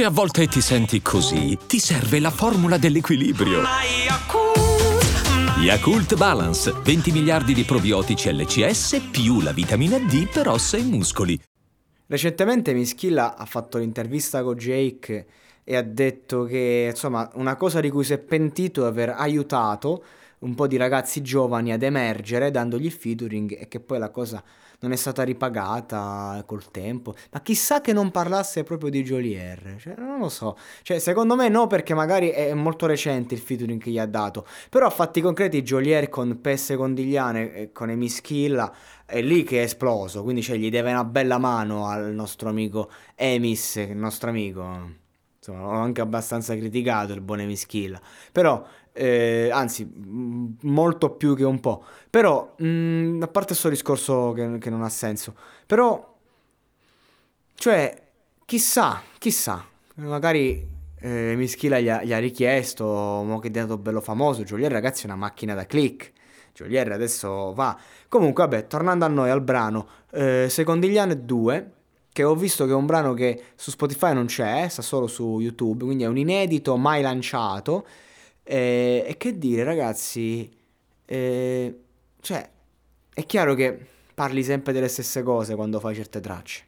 Se a volte ti senti così, ti serve la formula dell'equilibrio. Yakult Balance, 20 miliardi di probiotici LCS più la vitamina D per ossa e muscoli. Recentemente Mischilla ha fatto l'intervista con Jake e ha detto che insomma una cosa di cui si è pentito è aver aiutato un po' di ragazzi giovani ad emergere dandogli featuring e che poi la cosa non è stata ripagata col tempo. Ma chissà che non parlasse proprio di Jolier. Cioè, non lo so. Cioè, secondo me no, perché magari è molto recente il featuring che gli ha dato. Però a fatti concreti Jolier con Pesse Condigliane e con Emischilla è lì che è esploso. Quindi cioè, gli deve una bella mano al nostro amico Emis, il nostro amico. Insomma, ho anche abbastanza criticato il buon Emischilla. Però eh, anzi molto più che un po'. Però, mh, mm, a parte questo discorso che, che, non ha senso, però, cioè, chissà, chissà, magari eh, Mischila gli ha, gli ha richiesto, mo che è diventato bello famoso, Giulier ragazzi è una macchina da click. Giulier adesso va. Comunque, vabbè, tornando a noi al brano, eh, Secondigliane 2 che ho visto che è un brano che su Spotify non c'è, sta solo su YouTube, quindi è un inedito mai lanciato e, e che dire, ragazzi, eh, cioè, è chiaro che parli sempre delle stesse cose quando fai certe tracce.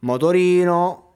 Motorino,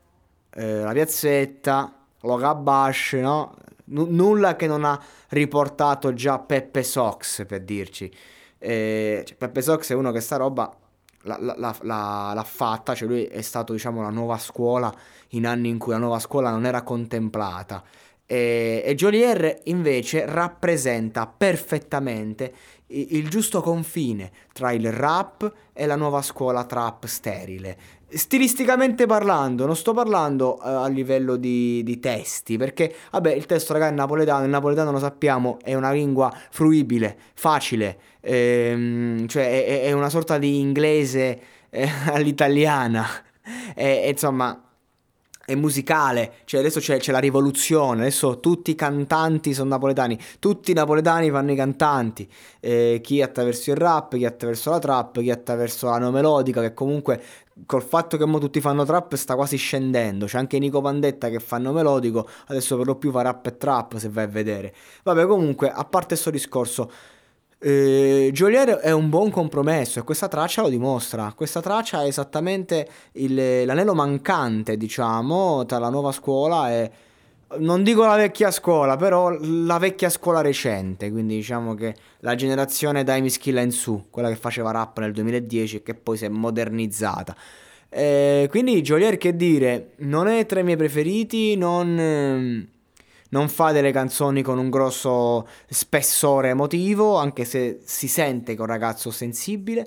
eh, la piazzetta, Logabash, no? N- nulla che non ha riportato già Peppe Sox, per dirci. Eh, cioè, Peppe Sox è uno che sta roba l'ha, l'ha, l'ha, l'ha, fatta, cioè lui è stato diciamo la nuova scuola in anni in cui la nuova scuola non era contemplata e, e Jolier invece rappresenta perfettamente il, giusto confine tra il rap e la nuova scuola trap sterile. Stilisticamente parlando, non sto parlando uh, a livello di, di, testi, perché vabbè, il testo, ragazzi, è napoletano, il napoletano lo sappiamo, è una lingua fruibile, facile, ehm, cioè è, è, una sorta di inglese eh, all'italiana. E, insomma, è musicale, cioè adesso c'è, c'è, la rivoluzione, adesso tutti i cantanti sono napoletani, tutti i napoletani fanno i cantanti, eh, chi attraverso il rap, chi attraverso la trap, chi attraverso la no melodica, che comunque col fatto che mo tutti fanno trap sta quasi scendendo, c'è anche Nico Pandetta che fanno melodico, adesso per lo più fa rap e trap se vai a vedere. Vabbè comunque, a parte questo discorso, eh, Joliet è un buon compromesso e questa traccia lo dimostra. Questa traccia è esattamente il, l'anello mancante, diciamo, tra la nuova scuola e non dico la vecchia scuola, però la vecchia scuola recente, quindi diciamo che la generazione da Emischilla in su, quella che faceva rap nel 2010 e che poi si è modernizzata. Eh, quindi Joliet che dire, non è tra i miei preferiti, non non fa delle canzoni con un grosso spessore emotivo, anche se si sente che è un ragazzo sensibile.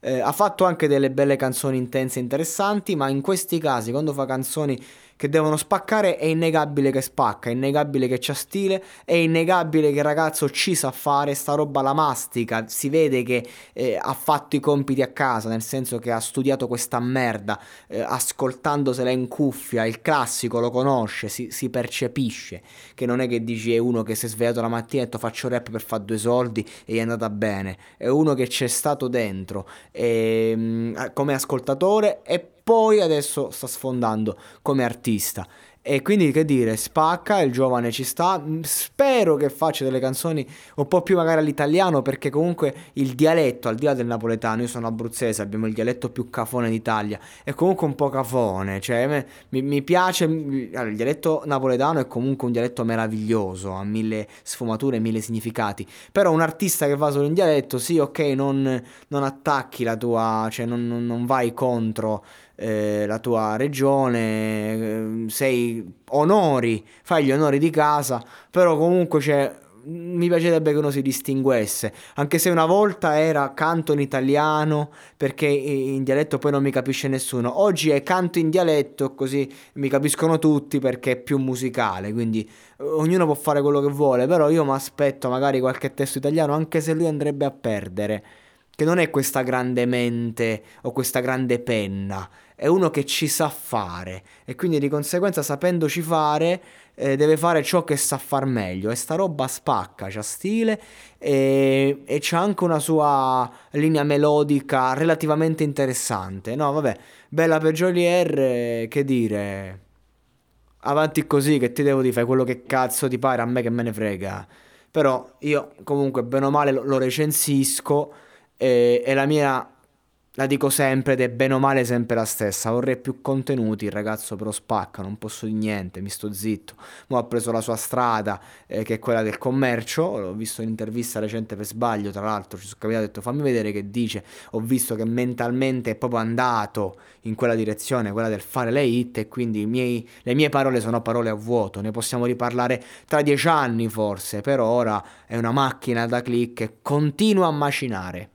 Eh, ha fatto anche delle belle canzoni intense e interessanti, ma in questi casi, quando fa canzoni che devono spaccare, è innegabile che spacca, è innegabile che c'ha stile, è innegabile che il ragazzo ci sa fare, sta roba la mastica, si vede che eh, ha fatto i compiti a casa, nel senso che ha studiato questa merda, eh, ascoltandosela in cuffia, il classico lo conosce, si, si, percepisce, che non è che dici è uno che si è svegliato la mattina e detto faccio rap per fare due soldi e gli è andata bene, è uno che c'è stato dentro e, ehm, come ascoltatore e poi adesso sta sfondando come artista. E quindi che dire, spacca, il giovane ci sta, mm, spero che faccia delle canzoni un po' più magari all'italiano perché comunque il dialetto, al di là del napoletano, io sono abruzzese, abbiamo il dialetto più cafone d'Italia, è comunque un po' cafone, cioè mi, mi piace, allora, il dialetto napoletano è comunque un dialetto meraviglioso, ha mille sfumature, mille significati, però un artista che va solo in dialetto, sì ok, non, non attacchi la tua, cioè non, non, non vai contro eh, la tua regione, eh, sei onori, fai gli onori di casa, però comunque c'è mi piacerebbe che uno si distinguesse, anche se una volta era canto in italiano perché in dialetto poi non mi capisce nessuno, oggi è canto in dialetto così mi capiscono tutti perché è più musicale, quindi eh, ognuno può fare quello che vuole, però io mi aspetto magari qualche testo italiano anche se lui andrebbe a perdere, che non è questa grande mente o questa grande penna, è uno che ci sa fare e quindi di conseguenza sapendoci fare eh, deve fare ciò che sa far meglio e sta roba spacca, c'ha stile e, e c'ha anche una sua linea melodica relativamente interessante. No, vabbè, bella per Jolier, eh, che dire avanti così che ti devo di fare quello che cazzo ti pare, a me che me ne frega. Però io comunque bene o male lo recensisco e, e la mia la dico sempre ed è bene o male sempre la stessa. Vorrei più contenuti, il ragazzo però spacca, non posso di niente, mi sto zitto. Mo ha preso la sua strada, eh, che è quella del commercio. L'ho visto in un'intervista recente per sbaglio, tra l'altro ci sono capitato, ho detto fammi vedere che dice. Ho visto che mentalmente è proprio andato in quella direzione, quella del fare le hit e quindi miei, le mie parole sono parole a vuoto. Ne possiamo riparlare tra dieci anni forse, però ora è una macchina da click e continua a macinare.